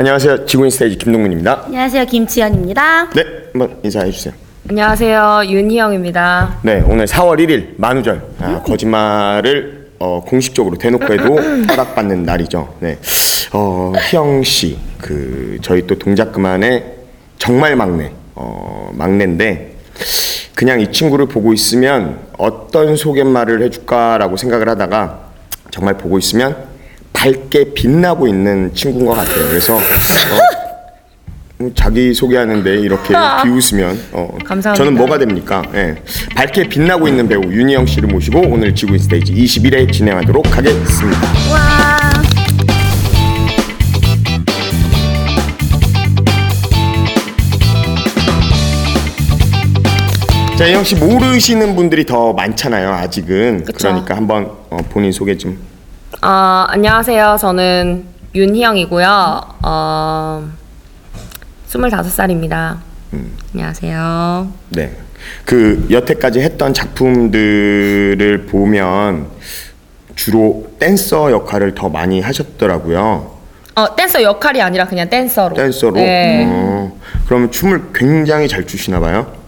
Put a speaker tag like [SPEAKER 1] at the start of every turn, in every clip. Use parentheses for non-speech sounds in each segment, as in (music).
[SPEAKER 1] 안녕하세요. 지구인 스테이지 김동문입니다.
[SPEAKER 2] 안녕하세요 김치현입니다.
[SPEAKER 1] 네, 한번 인사해 주세요.
[SPEAKER 3] 안녕하세요 윤희영입니다.
[SPEAKER 1] 네, 오늘 4월 1일 만우절. 아, 거짓말을 어, 공식적으로 대놓고 해도 (laughs) 허락받는 날이죠. 네, 어, 희영 씨, 그 저희 또 동작 그만의 정말 막내, 어, 막내인데 그냥 이 친구를 보고 있으면 어떤 소개말을 해줄까라고 생각을 하다가 정말 보고 있으면 밝게 빛나고 있는 친구인 것 같아요. 그래서 어, 뭐 자기 소개하는데 이렇게 비웃으면 어,
[SPEAKER 3] 감사합니다.
[SPEAKER 1] 저는 뭐가 됩니까? 예. 밝게 빛나고 있는 배우 윤희영 씨를 모시고 오늘 지구인 스테이지 21회 진행하도록 하겠습니다.
[SPEAKER 2] 와.
[SPEAKER 1] 자, 희영 씨 모르시는 분들이 더 많잖아요. 아직은.
[SPEAKER 3] 그쵸.
[SPEAKER 1] 그러니까 한번 어, 본인 소개 좀.
[SPEAKER 3] 어, 안녕하세요. 저는 윤희영이고요. 어, 25살입니다. 안녕하세요.
[SPEAKER 1] 네. 그 여태까지 했던 작품들을 보면 주로 댄서 역할을 더 많이 하셨더라고요.
[SPEAKER 3] 어, 댄서 역할이 아니라 그냥 댄서로.
[SPEAKER 1] 댄서로.
[SPEAKER 3] 네.
[SPEAKER 1] 어, 그러면 춤을 굉장히 잘 추시나 봐요.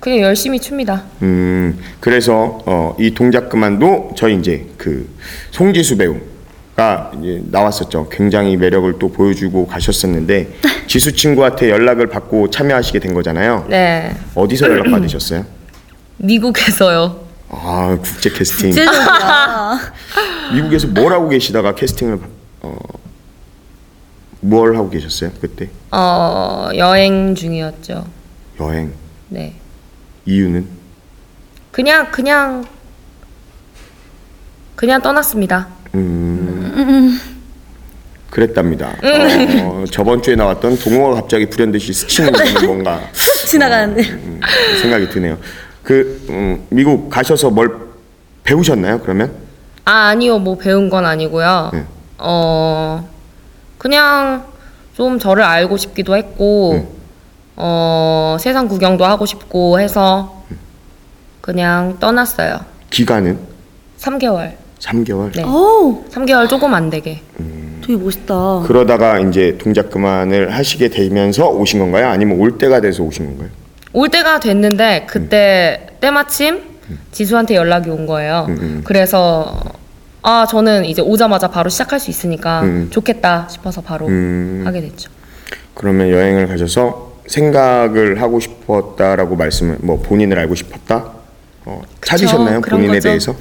[SPEAKER 3] 그냥 열심히 춥니다.
[SPEAKER 1] 음, 그래서 어, 이 동작 그만도 저희 이제 그 송지수 배우가 이제 나왔었죠. 굉장히 매력을 또 보여주고 가셨었는데 (laughs) 지수 친구한테 연락을 받고 참여하시게 된 거잖아요.
[SPEAKER 3] 네.
[SPEAKER 1] 어디서 연락 받으셨어요? (clears throat)
[SPEAKER 3] 미국에서요.
[SPEAKER 1] 아, 국제 캐스팅.
[SPEAKER 2] 제적이야. (laughs)
[SPEAKER 1] 미국에서 뭘 하고 계시다가 캐스팅을 받- 어, 뭘 하고 계셨어요 그때?
[SPEAKER 3] 어, 여행 중이었죠.
[SPEAKER 1] 여행
[SPEAKER 3] 네.
[SPEAKER 1] 이유는
[SPEAKER 3] 그냥, 그냥, 그냥 떠났습니다.
[SPEAKER 1] 그랬답니다. 어, 저번 주에 나왔던 동호가 갑자기 불현듯이 스치는 (laughs) 게 뭔가
[SPEAKER 2] 지나가는데.
[SPEAKER 1] 음, 생각이 드네요. 그 음, 미국 가셔서 뭘 배우셨나요? 그러면
[SPEAKER 3] 아, 아니요. 뭐 배운 건 아니고요.
[SPEAKER 1] 네.
[SPEAKER 3] 어, 그냥 좀 저를 알고 싶기도 했고, 어, 세상 구경도 하고 싶고 해서 그냥 떠났어요.
[SPEAKER 1] 기간은
[SPEAKER 3] 3개월.
[SPEAKER 1] 3개월.
[SPEAKER 3] 네.
[SPEAKER 2] 오,
[SPEAKER 3] 3개월 조금 안 되게.
[SPEAKER 2] 되게 멋있다.
[SPEAKER 1] 그러다가 이제 동작 그만을 하시게 되면서 오신 건가요? 아니면 올 때가 돼서 오신 건가요?
[SPEAKER 3] 올 때가 됐는데 그때 때마침 지수한테 연락이 온 거예요.
[SPEAKER 1] 음.
[SPEAKER 3] 그래서 아 저는 이제 오자마자 바로 시작할 수 있으니까
[SPEAKER 1] 음.
[SPEAKER 3] 좋겠다 싶어서 바로
[SPEAKER 1] 음.
[SPEAKER 3] 하게 됐죠.
[SPEAKER 1] 그러면 여행을 가셔서 생각을 하고 싶었다라고 말씀을 뭐 본인을 알고 싶었다. 어, 찾으셨나요?
[SPEAKER 3] 그런
[SPEAKER 1] 본인에
[SPEAKER 3] 거죠.
[SPEAKER 1] 대해서?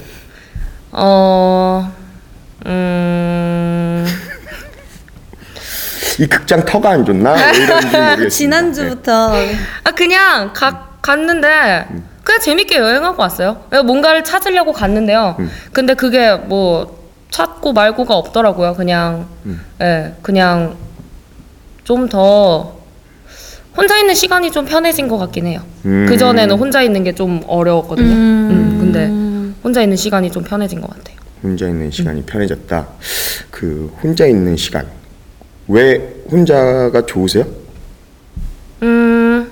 [SPEAKER 3] 어, 음,
[SPEAKER 1] 이 극장 터가 안 좋나? 왜 이런지 (laughs) 모르겠습니다.
[SPEAKER 2] 지난주부터
[SPEAKER 3] 아 그냥 가, 갔는데 그냥 재밌게 여행하고 왔어요. 뭔가를 찾으려고 갔는데요. 근데 그게 뭐 찾고 말고가 없더라고요. 그냥 예, 그냥 좀 더 혼자 있는 시간이 좀 편해진 것 같긴 해요.
[SPEAKER 1] 음.
[SPEAKER 3] 그 전에는 혼자 있는 게 좀 어려웠거든요. 음, 근데 혼자 있는 시간이 좀 편해진 것 같아요.
[SPEAKER 1] 혼자 있는 시간이 편해졌다. 그 혼자 있는 시간. 왜 혼자가 좋으세요?
[SPEAKER 3] 음,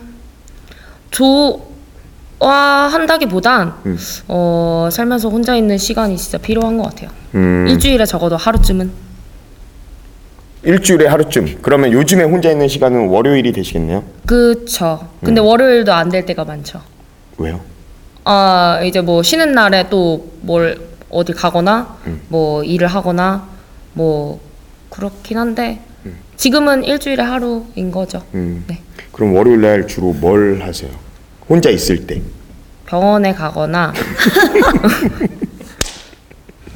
[SPEAKER 3] 좋아한다기보단
[SPEAKER 1] 음.
[SPEAKER 3] 어, 살면서 혼자 있는 시간이 진짜 필요한 것 같아요.
[SPEAKER 1] 음,
[SPEAKER 3] 일주일에 적어도 하루쯤은.
[SPEAKER 1] 일주일에 하루쯤. 그러면 요즘에 혼자 있는 시간은 월요일이 되시겠네요.
[SPEAKER 3] 그쵸.
[SPEAKER 1] 음.
[SPEAKER 3] 근데 월요일도 안 될 때가 많죠.
[SPEAKER 1] 왜요?
[SPEAKER 3] 아, 이제 뭐 쉬는 날에 또 뭘 어디 가거나
[SPEAKER 1] 음.
[SPEAKER 3] 뭐 일을 하거나 뭐 그렇긴 한데 지금은 일주일에 하루인 거죠.
[SPEAKER 1] 음.
[SPEAKER 3] 네.
[SPEAKER 1] 그럼 월요일 날 주로 뭘 하세요? 혼자 있을 때.
[SPEAKER 3] 병원에 가거나 (laughs)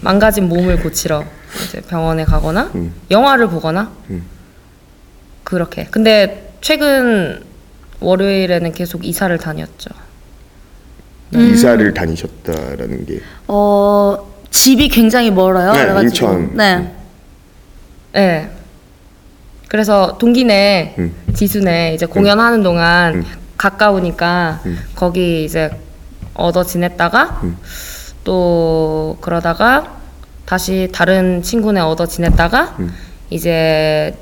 [SPEAKER 3] 망가진 몸을 고치러 이제 병원에 가거나
[SPEAKER 1] 음.
[SPEAKER 3] 영화를 보거나
[SPEAKER 1] 음.
[SPEAKER 3] 그렇게. 근데 최근 월요일에는 계속 이사를 다녔죠.
[SPEAKER 1] 이사를 다니셨다라는 게
[SPEAKER 2] 어 집이 굉장히 멀어요.
[SPEAKER 1] 네,
[SPEAKER 2] 그래가지고.
[SPEAKER 1] 인천.
[SPEAKER 2] 네.
[SPEAKER 3] 네. 그래서 동기네
[SPEAKER 1] 음.
[SPEAKER 3] 지수네 이제 공연하는 동안
[SPEAKER 1] 음.
[SPEAKER 3] 가까우니까
[SPEAKER 1] 음.
[SPEAKER 3] 거기 이제 얻어 지냈다가
[SPEAKER 1] 음.
[SPEAKER 3] 또 그러다가 다시 다른 친구네 얻어 지냈다가
[SPEAKER 1] 음.
[SPEAKER 3] 이제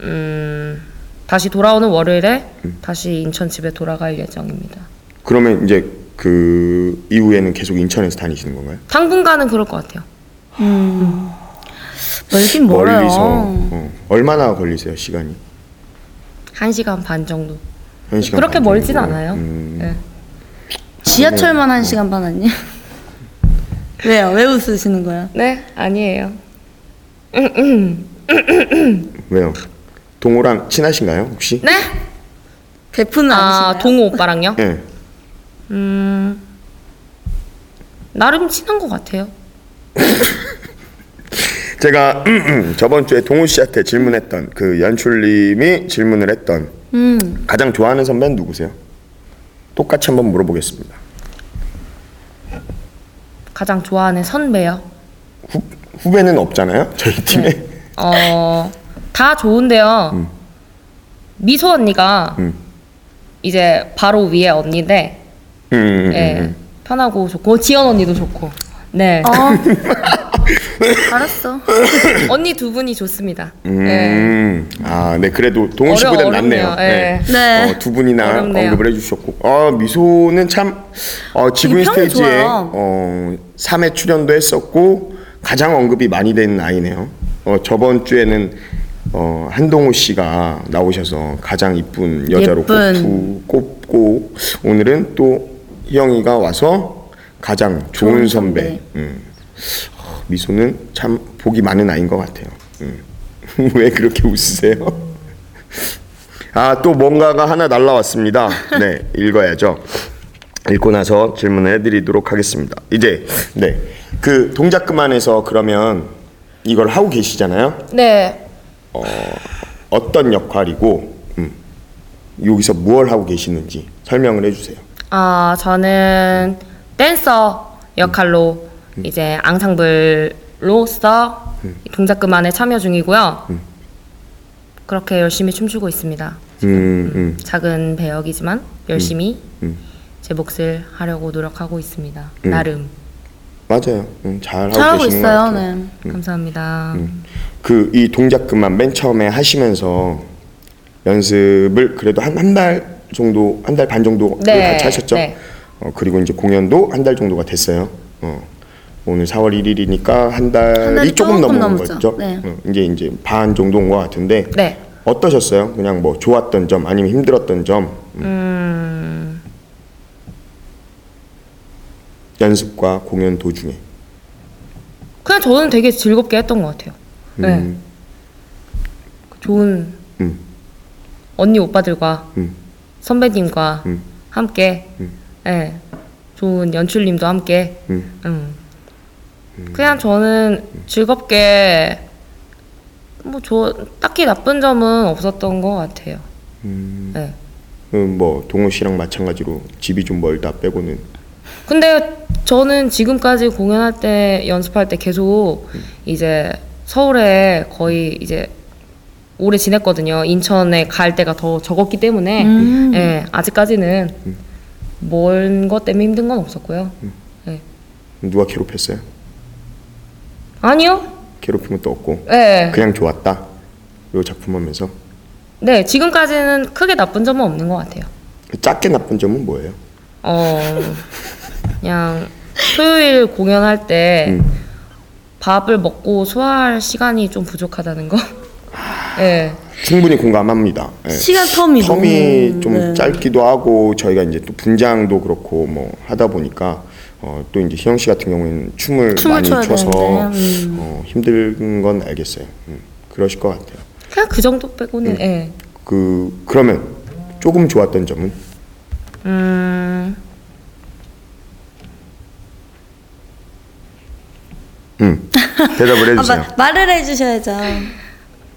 [SPEAKER 3] 음 다시 돌아오는 월요일에
[SPEAKER 1] 음.
[SPEAKER 3] 다시 인천 집에 돌아갈 예정입니다.
[SPEAKER 1] 그러면 이제 그 이후에는 계속 인천에서 다니시는 건가요?
[SPEAKER 3] 당분간은 그럴 것 같아요.
[SPEAKER 2] 멀긴 멀어요.
[SPEAKER 1] 멀리서 어, 얼마나 걸리세요 시간이?
[SPEAKER 3] 한 시간 반 정도.
[SPEAKER 1] 한 시간
[SPEAKER 3] 그렇게
[SPEAKER 1] 반
[SPEAKER 3] 멀진
[SPEAKER 1] 정도.
[SPEAKER 3] 않아요.
[SPEAKER 1] 음.
[SPEAKER 3] 네.
[SPEAKER 2] 지하철만 한 시간 반 아니에요? 왜요? 왜 웃으시는 거야?
[SPEAKER 3] 네, 아니에요.
[SPEAKER 1] 왜요? 동호랑 친하신가요 혹시?
[SPEAKER 3] 네?
[SPEAKER 2] 베프는
[SPEAKER 3] 아,
[SPEAKER 2] 아니신가요?
[SPEAKER 3] 동호 오빠랑요?
[SPEAKER 1] 네.
[SPEAKER 3] 음, 나름 친한 것 같아요. (laughs)
[SPEAKER 1] 제가 저번 주에 동호 씨한테 질문했던 그 연출님이 질문을 했던
[SPEAKER 2] 음.
[SPEAKER 1] 가장 좋아하는 선배는 누구세요? 똑같이 한번 물어보겠습니다.
[SPEAKER 3] 가장 좋아하는 선배요.
[SPEAKER 1] 후, 후배는 없잖아요 저희 팀에.
[SPEAKER 3] 네. 어, 다 좋은데요. 미소 언니가
[SPEAKER 1] 음.
[SPEAKER 3] 이제 바로 위에 언니인데,
[SPEAKER 1] 음, 음,
[SPEAKER 3] 예,
[SPEAKER 1] 음.
[SPEAKER 3] 편하고 좋고, 지연 언니도 좋고, 네.
[SPEAKER 2] 어. (laughs) 알았어.
[SPEAKER 3] 언니 두 분이 좋습니다. 네.
[SPEAKER 1] 음, 아, 네, 그래도 동호 씨보다 낫네요.
[SPEAKER 3] 어렵네요. 예.
[SPEAKER 2] 네.
[SPEAKER 1] 어, 두 분이나
[SPEAKER 3] 어렵네요.
[SPEAKER 1] 언급을 해주셨고, 어, 미소는 참, 어,
[SPEAKER 2] 평이
[SPEAKER 1] 스테이지에
[SPEAKER 2] 좋아요.
[SPEAKER 1] 어, 3회 출연도 했었고, 가장 언급이 많이 되는 아이네요. 어, 저번 주에는 어, 한동우 씨가 나오셔서 가장 이쁜 여자로
[SPEAKER 2] 예쁜.
[SPEAKER 1] 꼽고, 꼽고, 오늘은 또 희영이가 와서 가장 좋은,
[SPEAKER 2] 좋은
[SPEAKER 1] 선배.
[SPEAKER 2] 선배.
[SPEAKER 1] 음. 어, 미소는 참 복이 많은 아이인 것 같아요. 음. (laughs) 왜 그렇게 웃으세요? (laughs) 아, 또 뭔가가 하나 날라왔습니다. 네, 읽어야죠. 읽고 나서 질문을 해드리도록 하겠습니다. 이제, 네. 그 동작 그만해서 그러면 이걸 하고 계시잖아요.
[SPEAKER 3] 네.
[SPEAKER 1] 어떤 역할이고, 음, 여기서 무엇을 하고 계시는지 설명을 해주세요.
[SPEAKER 3] 아, 저는 댄서 역할로 이제 앙상블로서 동작 그만에 참여 중이고요. 그렇게 열심히 춤추고 있습니다.
[SPEAKER 1] 음, 음,
[SPEAKER 3] 작은 배역이지만 열심히
[SPEAKER 1] 음.
[SPEAKER 3] 제 몫을 하려고 노력하고 있습니다. 나름.
[SPEAKER 1] 맞아요. 음, 잘 하고
[SPEAKER 2] 잘하고
[SPEAKER 1] 계시는 것
[SPEAKER 2] 있어요.
[SPEAKER 1] 같아요.
[SPEAKER 2] 네.
[SPEAKER 3] 감사합니다.
[SPEAKER 1] 그 이 동작 그만 맨 처음에 하시면서 연습을 그래도 한 한 달 정도 한 달 반 정도
[SPEAKER 3] 네,
[SPEAKER 1] 같이 하셨죠.
[SPEAKER 3] 네.
[SPEAKER 1] 어, 그리고 이제 공연도 한 달 정도가 됐어요. 어, 오늘 4월 1일이니까 한 달이 조금
[SPEAKER 2] 조금
[SPEAKER 1] 넘은
[SPEAKER 2] 넘었죠.
[SPEAKER 1] 거죠.
[SPEAKER 2] 네.
[SPEAKER 1] 어, 이제 이제 반 정도 온것 같은데
[SPEAKER 3] 네.
[SPEAKER 1] 어떠셨어요? 그냥 뭐 좋았던 점 아니면 힘들었던 점
[SPEAKER 3] 음,
[SPEAKER 1] 연습과 공연 도중에
[SPEAKER 3] 그냥 저는 되게 즐겁게 했던 것 같아요. 네.
[SPEAKER 1] 음,
[SPEAKER 3] 좋은
[SPEAKER 1] 음,
[SPEAKER 3] 언니 오빠들과
[SPEAKER 1] 음.
[SPEAKER 3] 선배님과
[SPEAKER 1] 음.
[SPEAKER 3] 함께, 네. 좋은 연출님도 함께,
[SPEAKER 1] 음.
[SPEAKER 3] 음. 그냥 저는 즐겁게 뭐 저 딱히 나쁜 점은 없었던 것 같아요. 네.
[SPEAKER 1] 음, 뭐 동호 씨랑 마찬가지로 집이 좀 멀다 빼고는
[SPEAKER 3] 근데 저는 지금까지 공연할 때 연습할 때 계속 이제 서울에 거의 이제 오래 지냈거든요. 인천에 갈 때가 더 적었기 때문에
[SPEAKER 2] 음.
[SPEAKER 3] 예, 아직까지는 먼것 때문에 힘든 건 없었고요. 예.
[SPEAKER 1] 누가 괴롭혔어요?
[SPEAKER 3] 아니요.
[SPEAKER 1] 괴롭힌 것도 없고
[SPEAKER 3] 예.
[SPEAKER 1] 그냥 좋았다. 요 작품 하면서
[SPEAKER 3] 네, 지금까지는 크게 나쁜 점은 없는 것 같아요.
[SPEAKER 1] 작게 나쁜 점은 뭐예요?
[SPEAKER 3] 어, 그냥 토요일 공연할 때 밥을 먹고 소화할 시간이 좀 부족하다는 거. 예.
[SPEAKER 1] 충분히 공감합니다. 예.
[SPEAKER 2] 시간 텀이
[SPEAKER 1] 텀이
[SPEAKER 2] 너무,
[SPEAKER 1] 좀
[SPEAKER 2] 네.
[SPEAKER 1] 짧기도 하고 저희가 이제 또 분장도 그렇고 뭐 하다 보니까 어, 또 이제 희영 씨 같은 경우에는 춤을,
[SPEAKER 2] 춤을
[SPEAKER 1] 많이
[SPEAKER 2] 춰야
[SPEAKER 1] 춰서
[SPEAKER 2] 되는데, 음.
[SPEAKER 1] 어, 힘든 건 알겠어요. 음, 그러실 것 같아요.
[SPEAKER 3] 그냥 그 정도 빼고는 예.
[SPEAKER 1] 그 그러면 조금 좋았던 점은
[SPEAKER 3] 음.
[SPEAKER 1] 음, 대답을
[SPEAKER 2] 아,
[SPEAKER 1] 해주세요.
[SPEAKER 2] 마, 말을 해주셔야죠.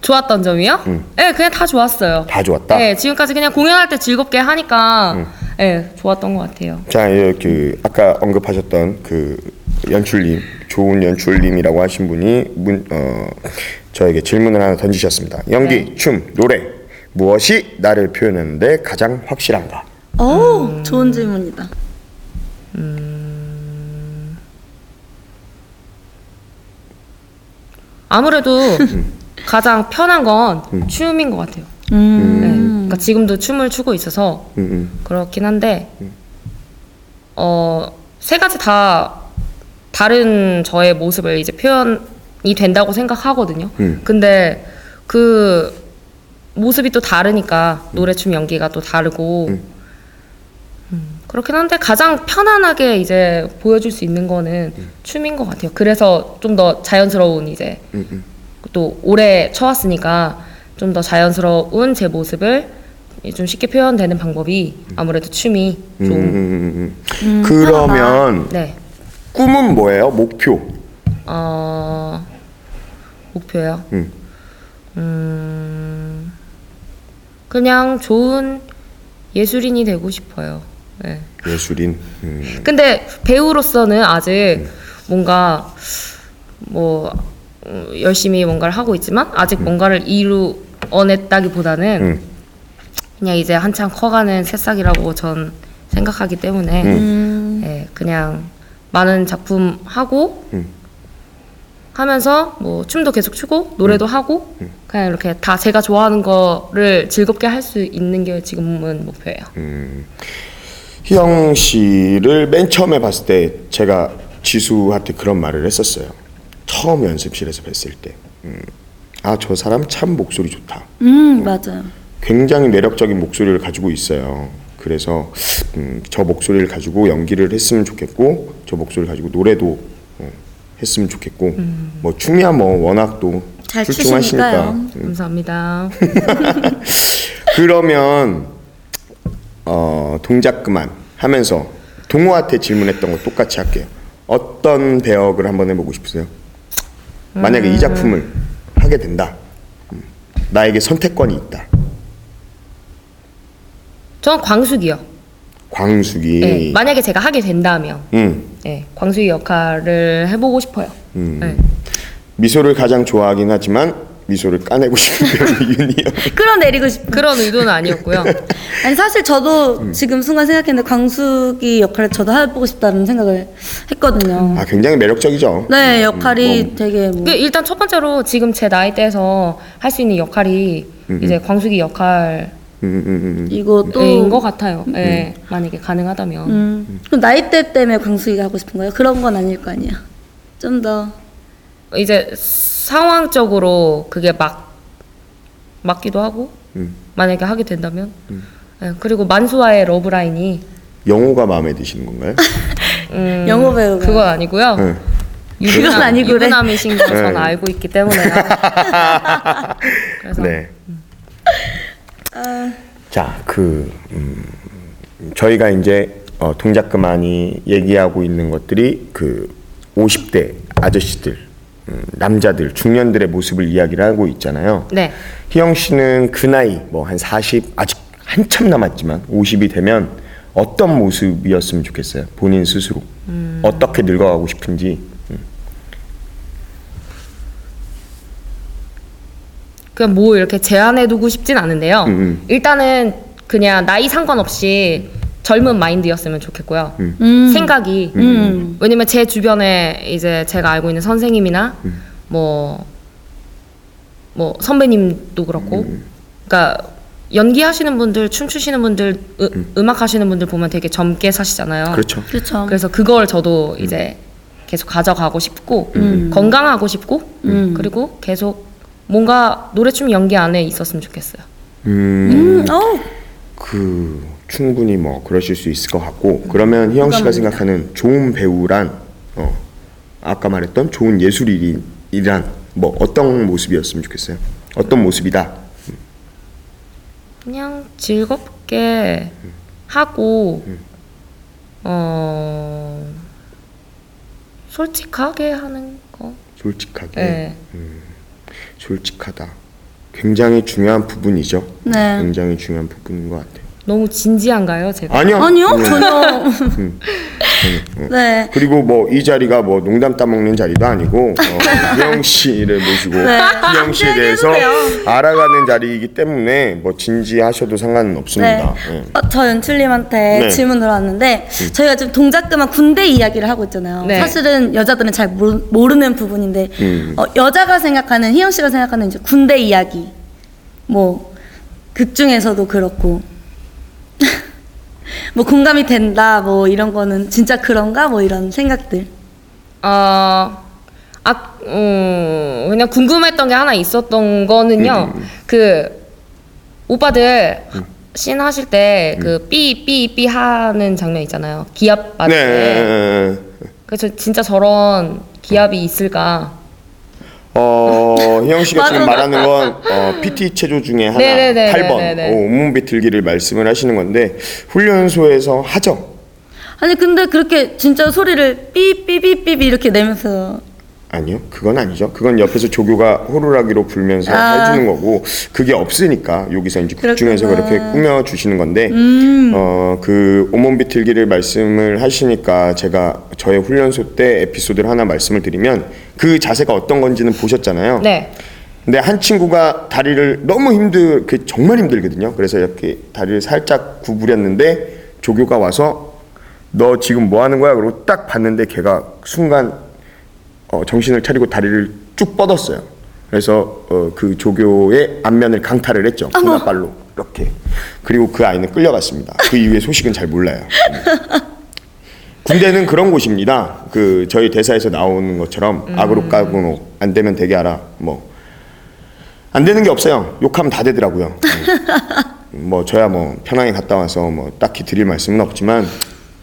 [SPEAKER 3] 좋았던 점이요? 네, 그냥 다 좋았어요.
[SPEAKER 1] 다 좋았다.
[SPEAKER 3] 네, 지금까지 그냥 공연할 때 즐겁게 하니까 네, 좋았던 것 같아요.
[SPEAKER 1] 자, 예, 그 아까 언급하셨던 그 연출님, 좋은 연출님이라고 하신 분이 문, 어, 저에게 질문을 하나 던지셨습니다. 연기,
[SPEAKER 3] 네.
[SPEAKER 1] 춤, 노래 무엇이 나를 표현하는데 가장 확실한가?
[SPEAKER 2] 오, 좋은 질문이다.
[SPEAKER 3] 아무래도 가장 편한 건 춤인 것 같아요.
[SPEAKER 2] 음.
[SPEAKER 3] 네, 그러니까 지금도 춤을 추고 있어서
[SPEAKER 1] 음, 음.
[SPEAKER 3] 그렇긴 한데 어, 세 가지 다 다른 저의 모습을 이제 표현이 된다고 생각하거든요.
[SPEAKER 1] 음.
[SPEAKER 3] 근데 그 모습이 또 다르니까 노래 춤 연기가 또 다르고 음, 그렇긴 한데 가장 편안하게 이제 보여줄 수 있는 거는 춤인 것 같아요. 그래서 좀 더 자연스러운 이제
[SPEAKER 1] 음, 음.
[SPEAKER 3] 또 오래 쳐왔으니까 좀 더 자연스러운 제 모습을 좀 쉽게 표현되는 방법이 아무래도 춤이
[SPEAKER 1] 음,
[SPEAKER 3] 좀
[SPEAKER 1] 음, 음, 음. 그러면
[SPEAKER 3] 네.
[SPEAKER 1] 꿈은 뭐예요? 목표.
[SPEAKER 3] 어, 목표요?
[SPEAKER 1] 음.
[SPEAKER 3] 음, 그냥 좋은 예술인이 되고 싶어요. 네.
[SPEAKER 1] 예술인. 음.
[SPEAKER 3] 근데 배우로서는 아직 뭔가 뭐 음, 열심히 뭔가를 하고 있지만 아직 뭔가를 이루어냈다기보다는
[SPEAKER 1] 음.
[SPEAKER 3] 그냥 이제 한창 커가는 새싹이라고 전 생각하기 때문에
[SPEAKER 2] 음.
[SPEAKER 3] 예, 그냥 많은 작품 하고
[SPEAKER 1] 음.
[SPEAKER 3] 하면서 뭐 춤도 계속 추고 노래도
[SPEAKER 1] 음.
[SPEAKER 3] 하고 그냥 이렇게 다 제가 좋아하는 거를 즐겁게 할 수 있는 게 지금은 목표예요.
[SPEAKER 1] 음. 희영 씨를 맨 처음에 봤을 때 제가 지수한테 그런 말을 했었어요. 처음 연습실에서 뵀을 때. 음. 아, 저 사람 참 목소리 좋다.
[SPEAKER 2] 음 맞아요.
[SPEAKER 1] 굉장히 매력적인 목소리를 가지고 있어요. 그래서 음, 저 목소리를 가지고 연기를 했으면 좋겠고 저 목소리를 가지고 노래도 어, 했으면 좋겠고 뭐 춤이야 뭐 워낙 또
[SPEAKER 2] 잘
[SPEAKER 1] 출중하시니까
[SPEAKER 2] 추시니까요.
[SPEAKER 1] 음.
[SPEAKER 3] 감사합니다. (laughs)
[SPEAKER 1] 그러면 어, 동작 그만 하면서 동호한테 질문했던 거 똑같이 할게요. 어떤 배역을 한번 해보고 싶으세요? 만약에 이 작품을 하게 된다. 음, 나에게 선택권이 있다.
[SPEAKER 3] 전 광숙이요.
[SPEAKER 1] 광숙이.
[SPEAKER 3] 예, 만약에 제가 하게 된다면
[SPEAKER 1] 음,
[SPEAKER 3] 예, 광숙이 역할을 해보고 싶어요.
[SPEAKER 1] 음.
[SPEAKER 3] 예.
[SPEAKER 1] 미소를 가장 좋아하긴 하지만 미소를 까내고 싶은 (laughs) 윤희요.
[SPEAKER 2] 끌어내리고 싶.
[SPEAKER 3] 그런 의도는 아니었고요. (laughs)
[SPEAKER 2] 아니 사실 저도
[SPEAKER 1] 음.
[SPEAKER 2] 지금 순간 생각했는데 광숙이 역할을 저도 해보고 싶다는 생각을 했거든요.
[SPEAKER 1] 아 굉장히 매력적이죠.
[SPEAKER 2] 네 역할이
[SPEAKER 1] 뭐,
[SPEAKER 2] 되게
[SPEAKER 3] 뭐그 일단 첫 번째로 지금 제 나이대에서 할 수 있는 역할이 이제 광숙이
[SPEAKER 1] 음, 음, 음,
[SPEAKER 2] 이거
[SPEAKER 3] 또것 같아요. 예, 만약에 가능하다면.
[SPEAKER 2] 음. 그럼 나이대 때문에 광숙이가 하고 싶은 거예요? 그런 건 아닐 거 아니야. 좀 더.
[SPEAKER 3] 이제 상황적으로 그게 막 맞기도 하고
[SPEAKER 1] 음.
[SPEAKER 3] 만약에 하게 된다면 예, 그리고 만수와의 러브라인이
[SPEAKER 1] 영호가 마음에 드시는 건가요? (laughs)
[SPEAKER 3] 음, (laughs)
[SPEAKER 2] 영어 배우가.
[SPEAKER 3] 그건 아니고요.
[SPEAKER 1] 네.
[SPEAKER 3] 유부남,
[SPEAKER 2] 그건 아니고 그래.
[SPEAKER 3] 유부남이신 걸 저는
[SPEAKER 1] 네.
[SPEAKER 3] 알고 있기 때문에요. (laughs) 그래서
[SPEAKER 1] 네.
[SPEAKER 2] 아,
[SPEAKER 1] 자, 그 음, 저희가 이제 어, 동작 그만이 얘기하고 있는 것들이 그 50대 아저씨들, 음, 남자들, 중년들의 모습을 이야기를 하고 있잖아요.
[SPEAKER 3] 네.
[SPEAKER 1] 희영 씨는 그 나이 뭐 한 40 아직 한참 남았지만 50이 되면 어떤 모습이었으면 좋겠어요. 본인 스스로 어떻게 늙어가고 싶은지.
[SPEAKER 3] 그냥 뭐 이렇게 제한해두고 싶진 않은데요.
[SPEAKER 1] 음, 음.
[SPEAKER 3] 일단은 그냥 나이 상관없이 젊은 마인드였으면 좋겠고요.
[SPEAKER 2] 음.
[SPEAKER 3] 생각이
[SPEAKER 2] 음.
[SPEAKER 3] 왜냐면 제 주변에 이제 제가 알고 있는 선생님이나
[SPEAKER 1] 음.
[SPEAKER 3] 뭐, 뭐 선배님도 그렇고, 그러니까 연기하시는 분들, 춤추시는 분들, 으, 음악 하시는 분들 보면 되게 젊게 사시잖아요.
[SPEAKER 1] 그렇죠.
[SPEAKER 2] 그렇죠.
[SPEAKER 3] 그래서 그걸 저도 이제 계속 가져가고 싶고
[SPEAKER 2] 음.
[SPEAKER 3] 건강하고 싶고
[SPEAKER 2] 음.
[SPEAKER 3] 그리고 계속 뭔가 노래 춤 연기 안에 있었으면 좋겠어요.
[SPEAKER 1] 음,
[SPEAKER 2] 음, 어,
[SPEAKER 1] 그 충분히 뭐 그러실 수 있을 것 같고 그러면 희영 씨가. 생각하는 좋은 배우란 어, 아까 말했던 좋은 예술인이란 뭐 어떤 모습이었으면 좋겠어요? 어떤 모습이다?
[SPEAKER 3] 그냥 즐겁게 하고 어 솔직하게 하는 거.
[SPEAKER 1] 솔직하게
[SPEAKER 3] 네.
[SPEAKER 1] 솔직하다. 굉장히 중요한 부분이죠.
[SPEAKER 2] 네.
[SPEAKER 1] 굉장히 중요한 부분인 것 같아요.
[SPEAKER 3] 너무 진지한가요, 제가?
[SPEAKER 1] 아니요.
[SPEAKER 2] 아니요
[SPEAKER 1] 음.
[SPEAKER 2] 전혀. (laughs) 네.
[SPEAKER 1] 그리고 뭐 이 자리가 뭐 농담 따먹는 자리도 아니고 어, 희영 씨를 모시고
[SPEAKER 2] 네.
[SPEAKER 1] 희영 씨에 대해서 알아가는 자리이기 때문에 뭐 진지하셔도 상관은
[SPEAKER 2] 네.
[SPEAKER 1] 없습니다. 예.
[SPEAKER 2] 어, 저 연출님한테
[SPEAKER 1] 네.
[SPEAKER 2] 질문 들어왔는데 저희가 지금 동작 그만 군대 이야기를 하고 있잖아요.
[SPEAKER 3] 네.
[SPEAKER 2] 사실은 여자들은 잘 모르, 모르는 부분인데
[SPEAKER 1] 음.
[SPEAKER 2] 어, 여자가 생각하는 희영 씨가 생각하는 이제 군대 이야기 뭐 극 중에서도 그렇고 뭐 공감이 된다 뭐 이런 거는 진짜 그런가 뭐 이런 생각들.
[SPEAKER 3] 어, 아, 음, 그냥 궁금했던 게 하나 있었던 거는요. 그 오빠들
[SPEAKER 1] 음.
[SPEAKER 3] 신 하실 때 그 삐삐삐 하는 장면 있잖아요. 기합 받을 때.
[SPEAKER 1] 네.
[SPEAKER 3] 그래서 진짜 저런 기합이 있을까?
[SPEAKER 1] 어, (laughs) 희영 씨가 지금. 말하는 건 어, PT 체조 중에 하나
[SPEAKER 3] 네네네,
[SPEAKER 1] 8번
[SPEAKER 3] 네네네.
[SPEAKER 1] 어, 온몸 비틀기를 말씀을 하시는 건데 훈련소에서 하죠.
[SPEAKER 2] 아니 근데 그렇게 진짜 소리를 삐삐삐삐 이렇게 내면서
[SPEAKER 1] 아니요, 그건 아니죠. 그건 옆에서 조교가 호루라기로 불면서
[SPEAKER 2] 아.
[SPEAKER 1] 해주는 거고 그게 없으니까 여기서 이제 국중에서. 그렇게 꾸며 주시는 건데
[SPEAKER 2] 음.
[SPEAKER 1] 어그 온몸 비틀기를 말씀을 하시니까 제가 저의 훈련소 때 에피소드를 하나 말씀을 드리면 그 자세가 어떤 건지는 보셨잖아요.
[SPEAKER 3] 네.
[SPEAKER 1] 근데 한 친구가 다리를 너무 힘들 그 정말 힘들거든요. 그래서 이렇게 다리를 살짝 구부렸는데 조교가 와서 너 지금 뭐 하는 거야? 그러고 딱 봤는데 걔가 순간 어, 정신을 차리고 다리를 쭉 뻗었어요. 그래서 어, 그 조교의 안면을 강탈을 했죠. 군나발로 이렇게. 그리고 그 아이는 끌려갔습니다. 그 이후의 소식은 잘 몰라요. 군대는 그런 곳입니다. 그 저희 대사에서 나오는 것처럼 악으로 까고노 안 되면 되게 하라. 뭐 안 되는 게 없어요. 욕하면 다 되더라고요. 음. 뭐 저야 뭐 편하게 갔다 와서 뭐 딱히 드릴 말씀은 없지만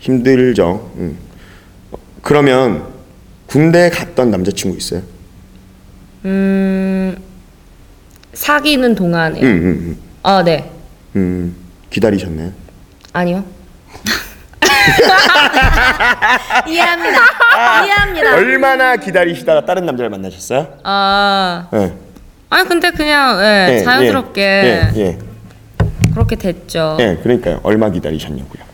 [SPEAKER 1] 힘들죠. 음. 그러면 군대 갔던 남자친구 있어요?
[SPEAKER 3] 음 사귀는 동안에.
[SPEAKER 1] 음, 음,
[SPEAKER 3] 아 네.
[SPEAKER 1] 음. 음. 기다리셨나요?
[SPEAKER 3] 아니요. (laughs)
[SPEAKER 2] 이해합니다. 이해합니다.
[SPEAKER 1] 얼마나 기다리시다가 다른 남자를 만나셨어요?
[SPEAKER 3] 아
[SPEAKER 1] 예.
[SPEAKER 3] 아니 근데 그냥 예,
[SPEAKER 1] 예,
[SPEAKER 3] 자연스럽게
[SPEAKER 1] 예, 예,
[SPEAKER 3] 그렇게 됐죠.
[SPEAKER 1] 예, 예. 그러니까요. 얼마 기다리셨냐고요.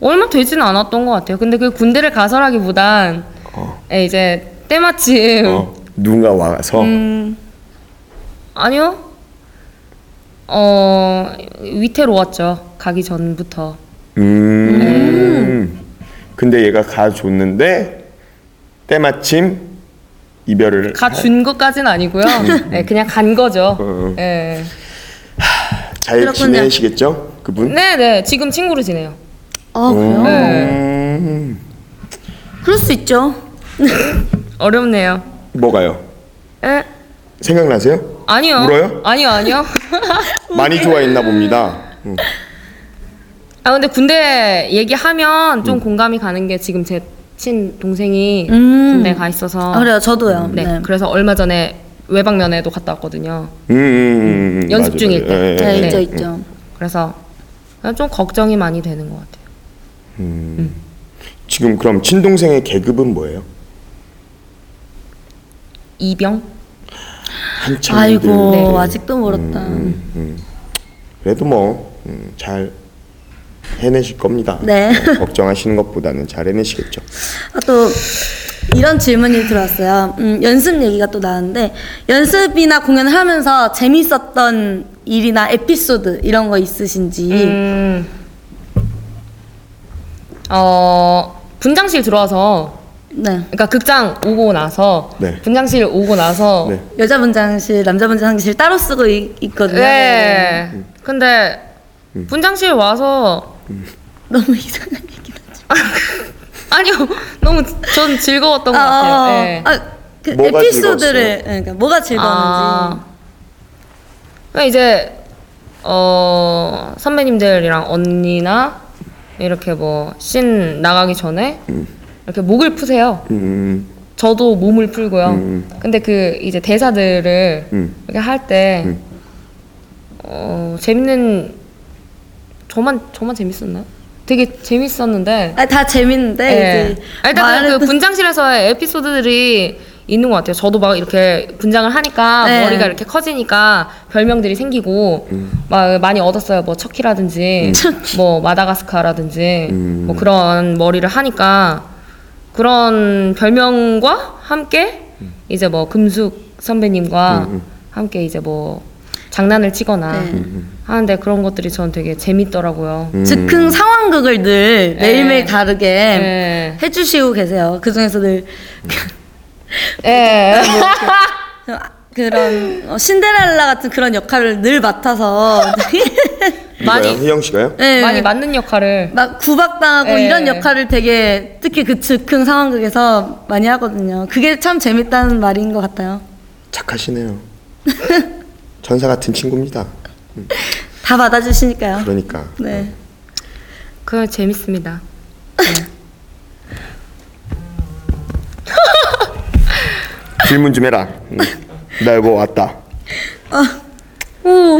[SPEAKER 3] 얼마 되지는 않았던 것 같아요. 근데 그 군대를 가서라기보단
[SPEAKER 1] 어.
[SPEAKER 3] 예, 이제 때마침
[SPEAKER 1] 어, 누군가 와서
[SPEAKER 3] 음, 아니요. 어 위태로웠죠. 가기 전부터.
[SPEAKER 1] 음. 근데 얘가 가줬는데 때마침 이별을
[SPEAKER 3] 가준 것까지는 아니고요. 예, 그냥 간 거죠.
[SPEAKER 1] 어.
[SPEAKER 3] 예.
[SPEAKER 1] 잘
[SPEAKER 2] 그렇군요.
[SPEAKER 1] 지내시겠죠? 그분?
[SPEAKER 3] 네네 지금 친구로 지내요.
[SPEAKER 2] 아 그래요?
[SPEAKER 3] 네.
[SPEAKER 1] 음.
[SPEAKER 2] 그럴 수 있죠. (laughs)
[SPEAKER 3] 어렵네요.
[SPEAKER 1] 뭐가요?
[SPEAKER 3] 예?
[SPEAKER 1] 생각나세요?
[SPEAKER 3] 아니요.
[SPEAKER 1] 울어요?
[SPEAKER 3] 아니요 아니요. (laughs)
[SPEAKER 1] 많이 좋아했나 봅니다. 음.
[SPEAKER 3] 아 근데 군대 얘기하면
[SPEAKER 1] 음.
[SPEAKER 3] 좀 공감이 가는 게 지금 제 친 동생이
[SPEAKER 2] 음.
[SPEAKER 3] 군대 가 있어서
[SPEAKER 2] 아, 그래요. 저도요.
[SPEAKER 3] 네,
[SPEAKER 2] 네.
[SPEAKER 3] 그래서 얼마 전에 외박 면회도 갔다 왔거든요.
[SPEAKER 1] 음, 음, 음, 음.
[SPEAKER 3] 연습
[SPEAKER 1] 맞아요,
[SPEAKER 3] 중일 때.
[SPEAKER 1] 맞아요. 예,
[SPEAKER 2] 네,
[SPEAKER 1] 예,
[SPEAKER 2] 있죠,
[SPEAKER 1] 예.
[SPEAKER 2] 있죠.
[SPEAKER 3] 그래서 좀 걱정이 많이 되는 것 같아요.
[SPEAKER 1] 지금 그럼 친동생의 계급은 뭐예요?
[SPEAKER 3] 이병?
[SPEAKER 1] 한참
[SPEAKER 2] 아이고
[SPEAKER 3] 네.
[SPEAKER 2] 아직도 멀었다.
[SPEAKER 1] 음, 그래도 뭐잘 해내실 겁니다.
[SPEAKER 2] 네.
[SPEAKER 1] 어, 걱정하시는 것보다는 잘 해내시겠죠.
[SPEAKER 2] 아, 또 이런 질문이 들어왔어요. 음, 연습 얘기가 또 나왔는데 연습이나 공연을 하면서 재밌었던 일이나 에피소드 이런 거 있으신지.
[SPEAKER 3] 음, 어 분장실 들어와서
[SPEAKER 2] 네.
[SPEAKER 3] 그러니까 극장 오고 나서
[SPEAKER 1] 네.
[SPEAKER 3] 분장실 오고 나서
[SPEAKER 1] 네.
[SPEAKER 2] 여자 분장실, 남자 분장실 따로 쓰고 있, 있거든요.
[SPEAKER 3] 네.
[SPEAKER 1] 음.
[SPEAKER 3] 근데 분장실 와서
[SPEAKER 2] 너무 이상한 얘기 나죠. (laughs)
[SPEAKER 3] 아니요 너무 전 즐거웠던 것 같아요. 네.
[SPEAKER 2] 아, 그
[SPEAKER 1] 뭐가
[SPEAKER 2] 에피소드를
[SPEAKER 1] 즐거웠어요?
[SPEAKER 2] 네, 그러니까 뭐가 즐거웠는지.
[SPEAKER 3] 아, 그러니까 이제 어 선배님들이랑 언니나 이렇게 뭐 씬 나가기 전에 이렇게 목을 푸세요.
[SPEAKER 1] 음,
[SPEAKER 3] 저도 몸을 풀고요.
[SPEAKER 1] 음.
[SPEAKER 3] 근데 그 이제 대사들을
[SPEAKER 1] 음.
[SPEAKER 3] 이렇게 할때
[SPEAKER 1] 음.
[SPEAKER 3] 어, 재밌는 저만 저만 재밌었나요? 되게 재밌었는데.
[SPEAKER 2] 아, 다 재밌는데
[SPEAKER 3] 예.
[SPEAKER 2] 이제
[SPEAKER 3] 아, 일단 그,
[SPEAKER 2] 말은-
[SPEAKER 3] 그 분장실에서의 에피소드들이 있는 것 같아요. 저도 막 이렇게 분장을 하니까
[SPEAKER 2] 네.
[SPEAKER 3] 머리가 이렇게 커지니까 별명들이 생기고 막 많이 얻었어요. 뭐 척키라든지 뭐 마다가스카라든지
[SPEAKER 1] 음.
[SPEAKER 3] 뭐 그런 머리를 하니까 그런 별명과 함께 이제 뭐 금숙 선배님과 함께 이제 뭐 장난을 치거나
[SPEAKER 2] 네.
[SPEAKER 3] 하는데 그런 것들이 전 되게 재밌더라고요.
[SPEAKER 1] 음.
[SPEAKER 2] 즉흥 상황극을 늘 매일매일
[SPEAKER 3] 네.
[SPEAKER 2] 다르게
[SPEAKER 3] 네.
[SPEAKER 2] 해주시고 계세요. 그 중에서 늘
[SPEAKER 3] 예.
[SPEAKER 2] 그런 어, 신데렐라 같은 그런 역할을 늘 맡아서
[SPEAKER 3] 많이-?
[SPEAKER 1] 희영 씨가요?
[SPEAKER 2] 네.
[SPEAKER 3] 많이 맞는 역할을
[SPEAKER 2] 막 구박당하고
[SPEAKER 3] 네.
[SPEAKER 2] 이런 역할을 되게 특히 그 즉흥 상황극에서 많이 하거든요. 그게 참 재밌다는 말인 것 같아요.
[SPEAKER 1] 착하시네요. (laughs) 전사 같은 친구입니다.
[SPEAKER 2] 다 받아주시니까요.
[SPEAKER 1] 그러니까
[SPEAKER 2] 네.
[SPEAKER 3] 그 재밌습니다.
[SPEAKER 1] 질문 좀 해라. 응. 나 이거 왔다.
[SPEAKER 2] 오.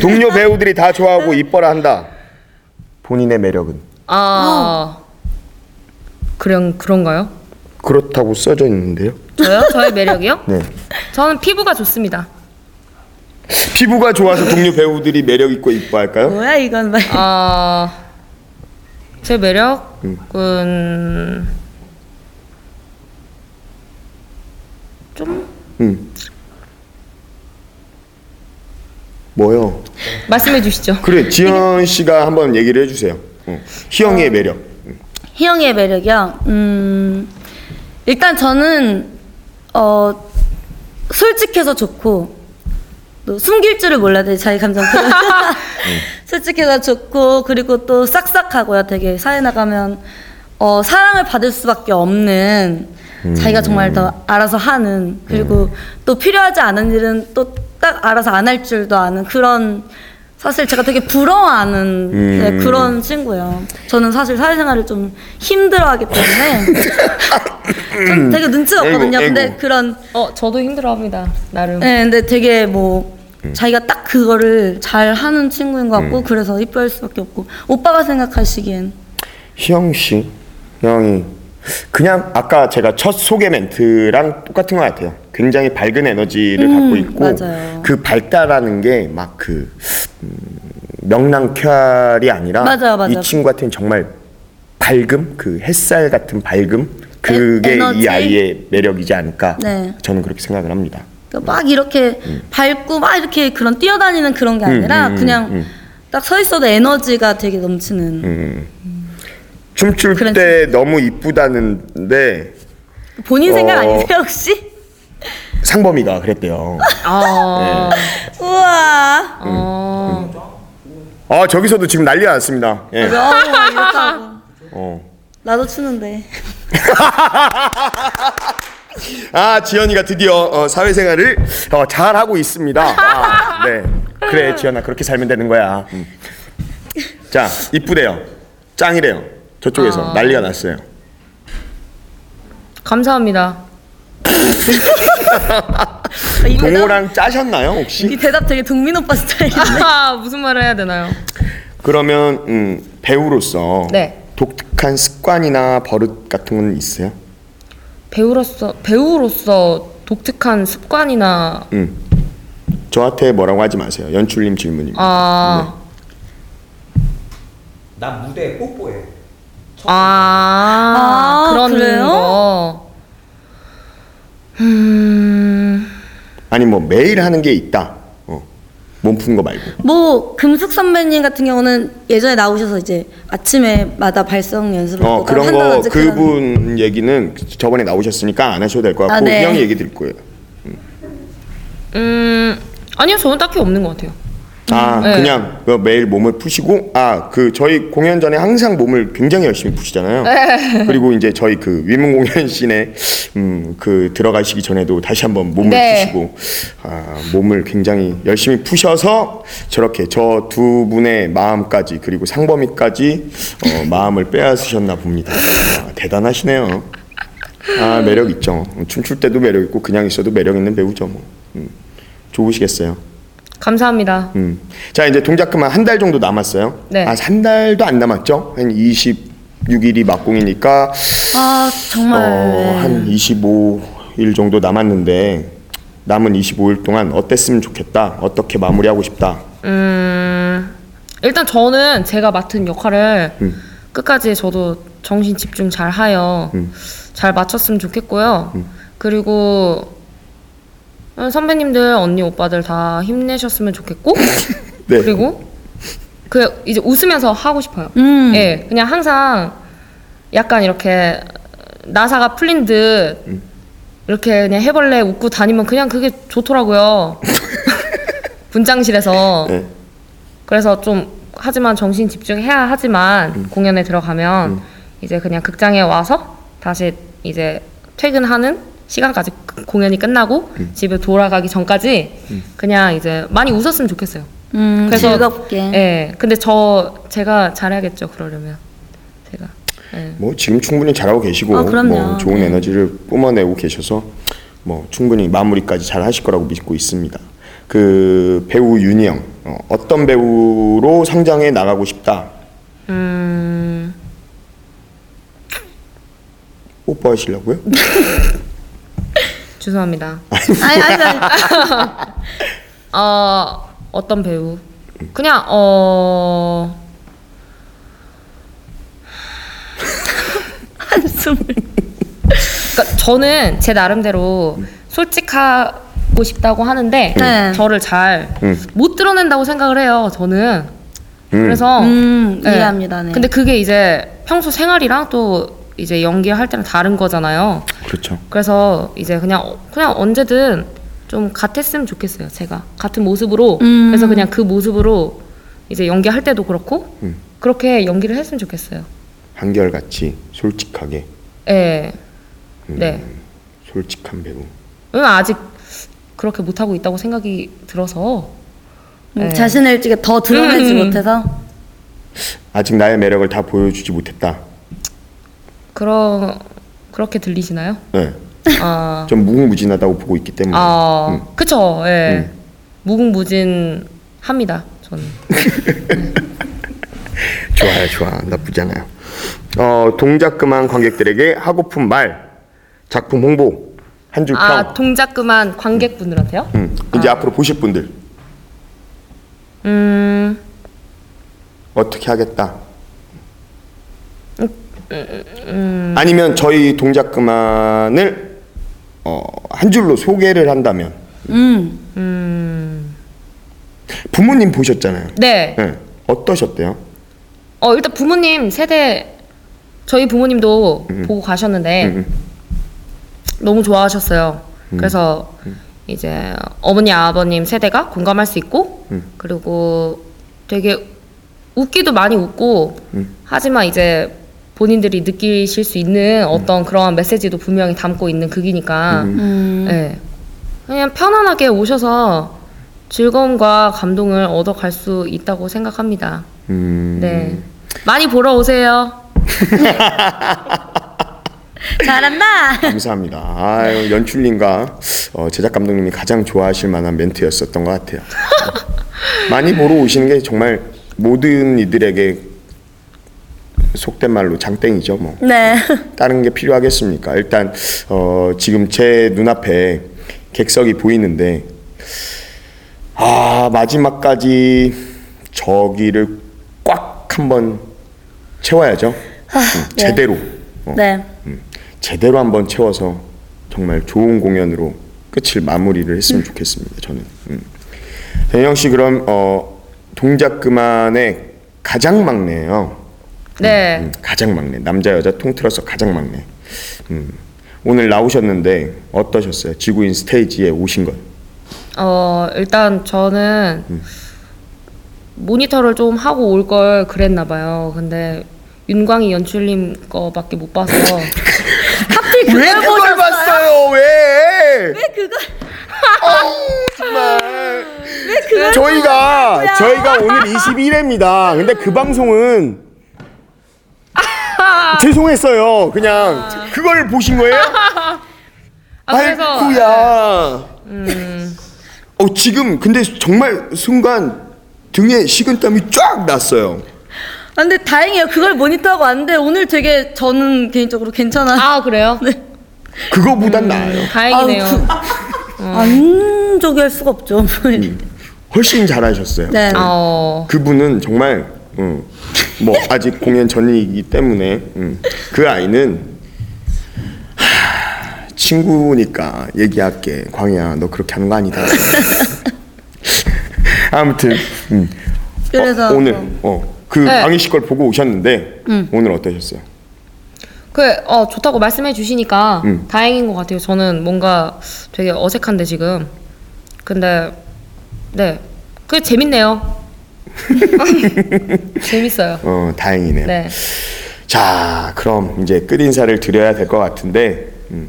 [SPEAKER 1] 동료 배우들이 다 좋아하고 이뻐라 한다. 본인의 매력은
[SPEAKER 3] 아 그런 그런가요?
[SPEAKER 1] 그렇다고 써져 있는데요.
[SPEAKER 3] 저요? 저의 매력이요?
[SPEAKER 1] 네.
[SPEAKER 3] 저는 피부가 좋습니다.
[SPEAKER 1] 피부가 좋아서 동료 배우들이 매력 있고 이뻐할까요?
[SPEAKER 2] 뭐야 이건 말.
[SPEAKER 3] 아, 제 매력은 좀
[SPEAKER 1] 응. 뭐요?
[SPEAKER 3] 말씀해 주시죠.
[SPEAKER 1] 그래 지현 씨가 한번 얘기를 해주세요. 응. 희영이의 매력.
[SPEAKER 2] 희영이의 매력이요. 음, 일단 저는 어 솔직해서 좋고 또 숨길 줄을 몰라야 돼 자기 감정 표현. (laughs) (laughs) 솔직해서 좋고 그리고 또 싹싹하고요. 되게 사회 나가면 어 사랑을 받을 수밖에 없는 자기가 정말 더 알아서 하는 그리고 또 필요하지 않은 일은 또 딱 알아서 안 할 줄도 아는 그런 사실 제가 되게 부러워하는 네,
[SPEAKER 1] 음.
[SPEAKER 2] 그런 친구예요. 저는 사실 사회생활을 좀 힘들어하기 때문에 (laughs) 좀 되게 눈치가
[SPEAKER 1] 아이고,
[SPEAKER 2] 없거든요. 근데
[SPEAKER 1] 아이고.
[SPEAKER 2] 그런
[SPEAKER 3] 어, 저도 힘들어합니다. 나름.
[SPEAKER 2] 네, 근데 되게 뭐 자기가 딱 그거를 잘 하는 친구인 것 같고 그래서 이뻐할 수밖에 없고 오빠가 생각하시기엔
[SPEAKER 1] 희영 씨, 희영이 그냥 아까 제가 첫 소개 멘트랑 똑같은 것 같아요. 굉장히 밝은 에너지를
[SPEAKER 2] 음,
[SPEAKER 1] 갖고 있고
[SPEAKER 2] 맞아요.
[SPEAKER 1] 그 밝다라는 게 막그 명랑쾌활이 아니라
[SPEAKER 2] 맞아요, 맞아요.
[SPEAKER 1] 이 친구한테는 정말 밝음, 그 햇살 같은 밝음 그게
[SPEAKER 2] 에너지?
[SPEAKER 1] 이 아이의 매력이지 않을까
[SPEAKER 2] 네.
[SPEAKER 1] 저는 그렇게 생각을 합니다.
[SPEAKER 2] 그러니까 막 이렇게 밝고 막 이렇게 그런 뛰어다니는 그런 게 아니라
[SPEAKER 1] 음, 음,
[SPEAKER 2] 그냥
[SPEAKER 1] 음.
[SPEAKER 2] 딱서 있어도 에너지가 되게 넘치는
[SPEAKER 1] 춤출
[SPEAKER 2] 그런
[SPEAKER 1] 때 너무 이쁘다는데
[SPEAKER 2] 본인 생각
[SPEAKER 1] 어.
[SPEAKER 2] 아니세요 혹시?
[SPEAKER 1] 상범이가 그랬대요.
[SPEAKER 3] 아,
[SPEAKER 2] 우와.
[SPEAKER 3] 어,
[SPEAKER 1] 아 저기서도 지금 난리가 났습니다. 예.
[SPEAKER 2] 너무 이렇다고.
[SPEAKER 1] 어.
[SPEAKER 2] 나도 추는데. (laughs)
[SPEAKER 1] 아 지연이가 드디어 어, 사회생활을 어, 잘 하고 있습니다. 아, 네, 그래 지연아 그렇게 살면 되는 거야. 음. 자 이쁘대요, 짱이래요. 저쪽에서
[SPEAKER 3] 아.
[SPEAKER 1] 난리가 났어요.
[SPEAKER 3] 감사합니다. (laughs)
[SPEAKER 2] 이 대답,
[SPEAKER 1] 동호랑 짜셨나요 혹시?
[SPEAKER 2] 이 대답 되게 동민 오빠 스타일인데.
[SPEAKER 3] 아, (laughs) (laughs) 무슨 말을 해야 되나요?
[SPEAKER 1] 그러면 음, 배우로서
[SPEAKER 3] 네.
[SPEAKER 1] 독특한 습관이나 버릇 같은 건 있어요?
[SPEAKER 3] 배우로서 배우로서 독특한 습관이나
[SPEAKER 1] 음. 저한테 뭐라고 하지 마세요. 연출님 질문입니다.
[SPEAKER 3] 아,
[SPEAKER 4] 난 무대에 뽀뽀해.
[SPEAKER 3] 아,
[SPEAKER 2] 아,
[SPEAKER 3] 그런
[SPEAKER 2] 그래요?
[SPEAKER 3] 거. 음,
[SPEAKER 1] 아니 뭐 매일 하는 게 있다. 어. 몸 푸는 거 말고.
[SPEAKER 2] 뭐 금숙 선배님 같은 경우는 예전에 나오셔서 이제 아침에마다 발성 연습을 어또
[SPEAKER 1] 그런 거
[SPEAKER 2] 한다든지 그런-
[SPEAKER 1] 그분 얘기는 저번에 나오셨으니까 안 하셔도 될 것 같고
[SPEAKER 2] 아, 네.
[SPEAKER 1] 형이 얘기 드릴 거예요.
[SPEAKER 3] 음, 아니요, 저는 딱히 없는 것 같아요.
[SPEAKER 1] 아
[SPEAKER 3] 네.
[SPEAKER 1] 그냥 그 매일 몸을 푸시고 아 그 저희 공연 전에 항상 몸을 굉장히 열심히 푸시잖아요.
[SPEAKER 3] 네.
[SPEAKER 1] 그리고 이제 저희 그 위문 공연 씬에 음 그 들어가시기 전에도 다시 한번 몸을
[SPEAKER 3] 네.
[SPEAKER 1] 푸시고 아 몸을 굉장히 열심히 푸셔서 저렇게 저 두 분의 마음까지 그리고 상범이까지 어, 마음을 빼앗으셨나 봅니다. 아, 대단하시네요. 아 매력 있죠. 춤출 때도 매력 있고 그냥 있어도 매력 있는 배우죠. 뭐 음, 좋으시겠어요.
[SPEAKER 3] 감사합니다.
[SPEAKER 1] 음. 자 이제 동작 그만 한 달 정도 남았어요.
[SPEAKER 3] 네.
[SPEAKER 1] 아 한 달도 안 남았죠? 한 26일이 막공이니까
[SPEAKER 2] 아 정말
[SPEAKER 1] 어, 한 25일 정도 남았는데 남은 25일 동안 어땠으면 좋겠다. 어떻게 마무리하고 싶다.
[SPEAKER 3] 음, 일단 저는 제가 맡은 역할을
[SPEAKER 1] 음.
[SPEAKER 3] 끝까지 저도 정신 집중 잘 하여
[SPEAKER 1] 음.
[SPEAKER 3] 잘 마쳤으면 좋겠고요. 그리고 어, 선배님들, 언니, 오빠들 다 힘내셨으면 좋겠고, (laughs)
[SPEAKER 1] 네.
[SPEAKER 3] 그리고 그 이제 웃으면서 하고 싶어요.
[SPEAKER 2] 음.
[SPEAKER 3] 예, 그냥 항상 약간 이렇게 나사가 풀린 듯
[SPEAKER 1] 음.
[SPEAKER 3] 이렇게 그냥 해벌레 웃고 다니면 그냥 그게 좋더라고요. (laughs) 분장실에서.
[SPEAKER 1] 네.
[SPEAKER 3] 그래서 좀 하지만 정신 집중해야 하지만
[SPEAKER 1] 음.
[SPEAKER 3] 공연에 들어가면 이제 그냥 극장에 와서 다시 이제 퇴근하는 시간까지 그 공연이 끝나고
[SPEAKER 1] 음.
[SPEAKER 3] 집에 돌아가기 전까지 그냥 이제 많이 웃었으면 좋겠어요.
[SPEAKER 2] 음,
[SPEAKER 3] 그래서-
[SPEAKER 2] 즐겁게.
[SPEAKER 3] 예. 근데 저 제가 잘해야겠죠. 그러려면 제가. 예.
[SPEAKER 1] 뭐 지금 충분히 잘하고 계시고
[SPEAKER 2] 아, 그럼요.
[SPEAKER 1] 뭐 좋은
[SPEAKER 2] 네.
[SPEAKER 1] 에너지를 뿜어내고 계셔서 뭐 충분히 마무리까지 잘 하실 거라고 믿고 있습니다. 그 배우 윤희 형 어, 어떤 배우로 성장해 나가고 싶다.
[SPEAKER 3] 음.
[SPEAKER 1] 뽀뽀하시려고요? (laughs)
[SPEAKER 3] 죄송합니다. (laughs)
[SPEAKER 2] 아니, 아니, 아니. (laughs)
[SPEAKER 3] 어 어떤 배우? 그냥 어 (laughs)
[SPEAKER 2] 한숨을.
[SPEAKER 3] 그러니까 저는 제 나름대로 솔직하고 싶다고 하는데
[SPEAKER 2] 네.
[SPEAKER 3] 저를 잘 못
[SPEAKER 1] 음.
[SPEAKER 3] 드러낸다고 생각을 해요. 저는
[SPEAKER 1] 음.
[SPEAKER 3] 그래서
[SPEAKER 2] 음,
[SPEAKER 3] 네.
[SPEAKER 2] 이해합니다. 네.
[SPEAKER 3] 근데 그게 이제 평소 생활이랑 또 이제 연기할 때랑 다른 거잖아요.
[SPEAKER 1] 그렇죠.
[SPEAKER 3] 그래서 이제 그냥 그냥 언제든 좀 같았으면 좋겠어요. 제가 같은 모습으로
[SPEAKER 2] 음.
[SPEAKER 3] 그래서 그냥 그 모습으로 이제 연기할 때도 그렇고
[SPEAKER 1] 음.
[SPEAKER 3] 그렇게 연기를 했으면 좋겠어요.
[SPEAKER 1] 한결같이 솔직하게
[SPEAKER 3] 예.
[SPEAKER 1] 음.
[SPEAKER 3] 네.
[SPEAKER 1] 솔직한 배우.
[SPEAKER 3] 왜냐면 아직 그렇게 못 하고 있다고 생각이 들어서
[SPEAKER 2] 음,
[SPEAKER 3] 네.
[SPEAKER 2] 자신을 이제 더 드러내지
[SPEAKER 3] 음.
[SPEAKER 2] 못해서.
[SPEAKER 1] 아직 나의 매력을 다 보여주지 못했다.
[SPEAKER 3] 그러 그렇게 들리시나요?
[SPEAKER 1] 네.
[SPEAKER 3] 아, (laughs)
[SPEAKER 1] 좀 무궁무진하다고 보고 있기 때문에.
[SPEAKER 3] 아,
[SPEAKER 1] 음.
[SPEAKER 3] 그쵸. 예.
[SPEAKER 1] 음.
[SPEAKER 3] 무궁무진합니다. 저는. (laughs)
[SPEAKER 1] 좋아요, 좋아. 나쁘지 않아요. 어, 동작 그만 관객들에게 하고픈 말, 작품 홍보, 한 줄 평.
[SPEAKER 3] 아, 동작 그만 관객분들한테요?
[SPEAKER 1] 음, 이제 앞으로 보실 분들
[SPEAKER 3] 음,
[SPEAKER 1] 어떻게 하겠다.
[SPEAKER 3] 음.
[SPEAKER 1] 아니면 저희 동작 그만을 어, 한 줄로 소개를 한다면
[SPEAKER 2] 음.
[SPEAKER 3] 음.
[SPEAKER 1] 부모님 보셨잖아요.
[SPEAKER 3] 네.
[SPEAKER 1] 네. 어떠셨대요?
[SPEAKER 3] 어, 일단 부모님 세대, 저희 부모님도 보고 가셨는데,
[SPEAKER 1] 음,
[SPEAKER 3] 너무 좋아하셨어요. 그래서 이제 어머니 아버님 세대가 공감할 수 있고
[SPEAKER 1] 음.
[SPEAKER 3] 그리고 되게 웃기도 많이 웃고
[SPEAKER 1] 음.
[SPEAKER 3] 하지만 이제 본인들이 느끼실 수 있는 어떤 그러한 메시지도 분명히 담고 있는 극이니까
[SPEAKER 2] 음.
[SPEAKER 3] 네. 그냥 편안하게 오셔서 즐거움과 감동을 얻어갈 수 있다고 생각합니다.
[SPEAKER 1] 음,
[SPEAKER 3] 네. 많이 보러 오세요. (laughs)
[SPEAKER 2] 잘한다.
[SPEAKER 1] 감사합니다. 아유, 연출님과 어, 제작 감독님이 가장 좋아하실 만한 멘트였었던 것 같아요. (laughs) 많이 보러 오시는 게 정말 모든 이들에게 속된 말로 장땡이죠. 뭐
[SPEAKER 2] 네.
[SPEAKER 1] 다른 게 필요하겠습니까? 일단 어, 지금 제 눈앞에 객석이 보이는데 아 마지막까지 저기를 꽉 한번 채워야죠. 음,
[SPEAKER 2] 네.
[SPEAKER 1] 제대로 어,
[SPEAKER 2] 네.
[SPEAKER 1] 제대로 한번 채워서 정말 좋은 공연으로 끝을 마무리를 했으면 좋겠습니다. 저는. 음. 대영 씨 그럼 어, 동작 그만의 가장 막내예요.
[SPEAKER 3] 네.
[SPEAKER 1] 음, 가장 막내 남자 여자 통틀어서 가장 막내. 음. 오늘 나오셨는데 어떠셨어요? 지구인 스테이지에 오신 건?
[SPEAKER 3] 어, 일단 저는 모니터를 좀 하고 올 걸 그랬나 봐요. 근데 윤광희 연출님 거밖에 못 봐서 (laughs)
[SPEAKER 2] 하필 그걸
[SPEAKER 1] 왜 그걸
[SPEAKER 2] 보셨어요?
[SPEAKER 1] 봤어요? 왜?
[SPEAKER 2] 왜 그걸?
[SPEAKER 1] 정말.
[SPEAKER 2] 왜 그걸?
[SPEAKER 1] 저희가? 저희가 오늘 21회입니다. 근데 그 방송은 죄송했어요. 그냥 그걸 보신 거예요? (laughs)
[SPEAKER 3] 아, 그래서
[SPEAKER 1] 아이쿠야. 어 지금 근데 정말 순간 등에 식은땀이 쫙 났어요.
[SPEAKER 2] 아, 근데 다행이에요. 그걸 모니터하고 왔는데 오늘 되게 저는 개인적으로 괜찮아.
[SPEAKER 3] 아 그래요? (laughs)
[SPEAKER 1] 그거보단 나아요.
[SPEAKER 3] 다행이네요.
[SPEAKER 2] 그- 안 저기 할 수가 없죠.
[SPEAKER 1] 훨씬 잘하셨어요.
[SPEAKER 2] 네.
[SPEAKER 3] 어,
[SPEAKER 1] 그분은 정말 음, 뭐 아직 공연 전이기 때문에 음, 그 아이는 하, 친구니까 얘기할게 광희야 너 그렇게 하는 거 아니다 (laughs) 아무튼 음.
[SPEAKER 2] 그래서
[SPEAKER 1] 어, 오늘
[SPEAKER 2] 뭐.
[SPEAKER 1] 어, 그
[SPEAKER 3] 네.
[SPEAKER 1] 광희 씨걸 보고 오셨는데 오늘 어떠셨어요?
[SPEAKER 3] 그 어, 좋다고 말씀해 주시니까
[SPEAKER 1] 음.
[SPEAKER 3] 다행인 것 같아요. 저는 뭔가 되게 어색한데 지금. 근데 네, 그 재밌네요. (laughs) 재밌어요.
[SPEAKER 1] 어 다행이네요.
[SPEAKER 3] 네.
[SPEAKER 1] 자, 그럼 이제 끝 인사를 드려야 될 것 같은데 음,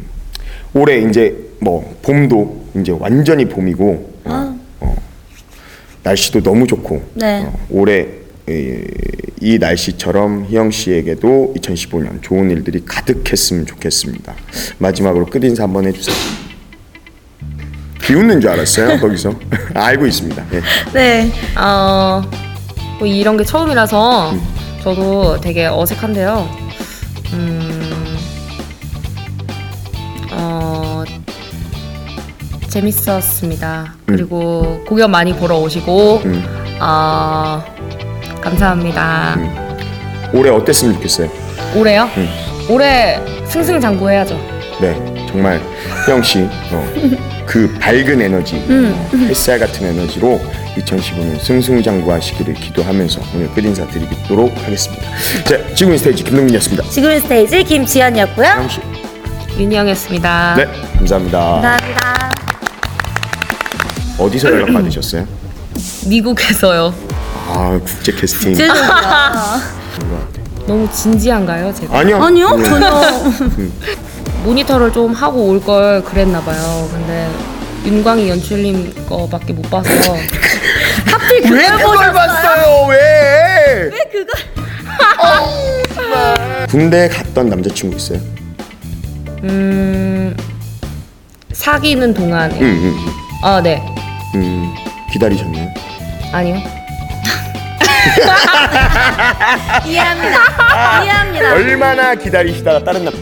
[SPEAKER 1] 올해 이제 뭐 봄도 이제 완전히 봄이고 어, 어, 날씨도 너무 좋고
[SPEAKER 2] 네.
[SPEAKER 1] 어, 올해 이, 이 날씨처럼 희영 씨에게도 2015년 좋은 일들이 가득했으면 좋겠습니다. 마지막으로 끝 인사 한번 해주세요. 비웃는 줄 알았어요 거기서 (laughs) 알고 있습니다. 예.
[SPEAKER 2] 네.
[SPEAKER 3] 어, 뭐 이런 게 처음이라서 저도 되게 어색한데요. 음, 어, 재밌었습니다. 그리고 공연 많이 보러 오시고,
[SPEAKER 1] 음.
[SPEAKER 3] 어, 감사합니다.
[SPEAKER 1] 올해 어땠으면 좋겠어요.
[SPEAKER 3] 올해요? 올해 승승장구해야죠.
[SPEAKER 1] 네, 정말 희영 씨, 어, (laughs) 그 밝은 에너지, 어, 햇살 같은 에너지로 2015년 승승장구하시기를 기도하면서 오늘 끝 인사 드리도록 하겠습니다. 자, 지금 스테이지 김동민이었습니다.
[SPEAKER 2] 지금 스테이지 김지연이었고요.
[SPEAKER 3] 윤희영이었습니다.
[SPEAKER 1] 네, 감사합니다.
[SPEAKER 2] 감사합니다.
[SPEAKER 1] 어디서 연락 받으셨어요? (clears throat)
[SPEAKER 3] 미국에서요.
[SPEAKER 1] 아, 국제 캐스팅. (laughs)
[SPEAKER 3] 너무 진지한가요, 제가?
[SPEAKER 1] 아니요.
[SPEAKER 2] 아니요,
[SPEAKER 1] 네.
[SPEAKER 2] 전혀.
[SPEAKER 3] 모니터를 좀 하고 올 걸 그랬나 봐요. 근데 윤광희 연출님 거밖에 못 봐서 (laughs)
[SPEAKER 2] 하필 그걸
[SPEAKER 1] 왜 그걸? 봤어요? 왜?
[SPEAKER 2] 왜 그걸?
[SPEAKER 1] 군대 갔던 남자친구 있어요?
[SPEAKER 3] 음 사귀는 동안에
[SPEAKER 1] 응, 응,
[SPEAKER 3] 아 네.
[SPEAKER 1] 음, 기다리셨나요?
[SPEAKER 3] 아니요. (laughs)
[SPEAKER 2] 이해합니다. 이해합니다.
[SPEAKER 1] 얼마나 기다리시다가 다른 남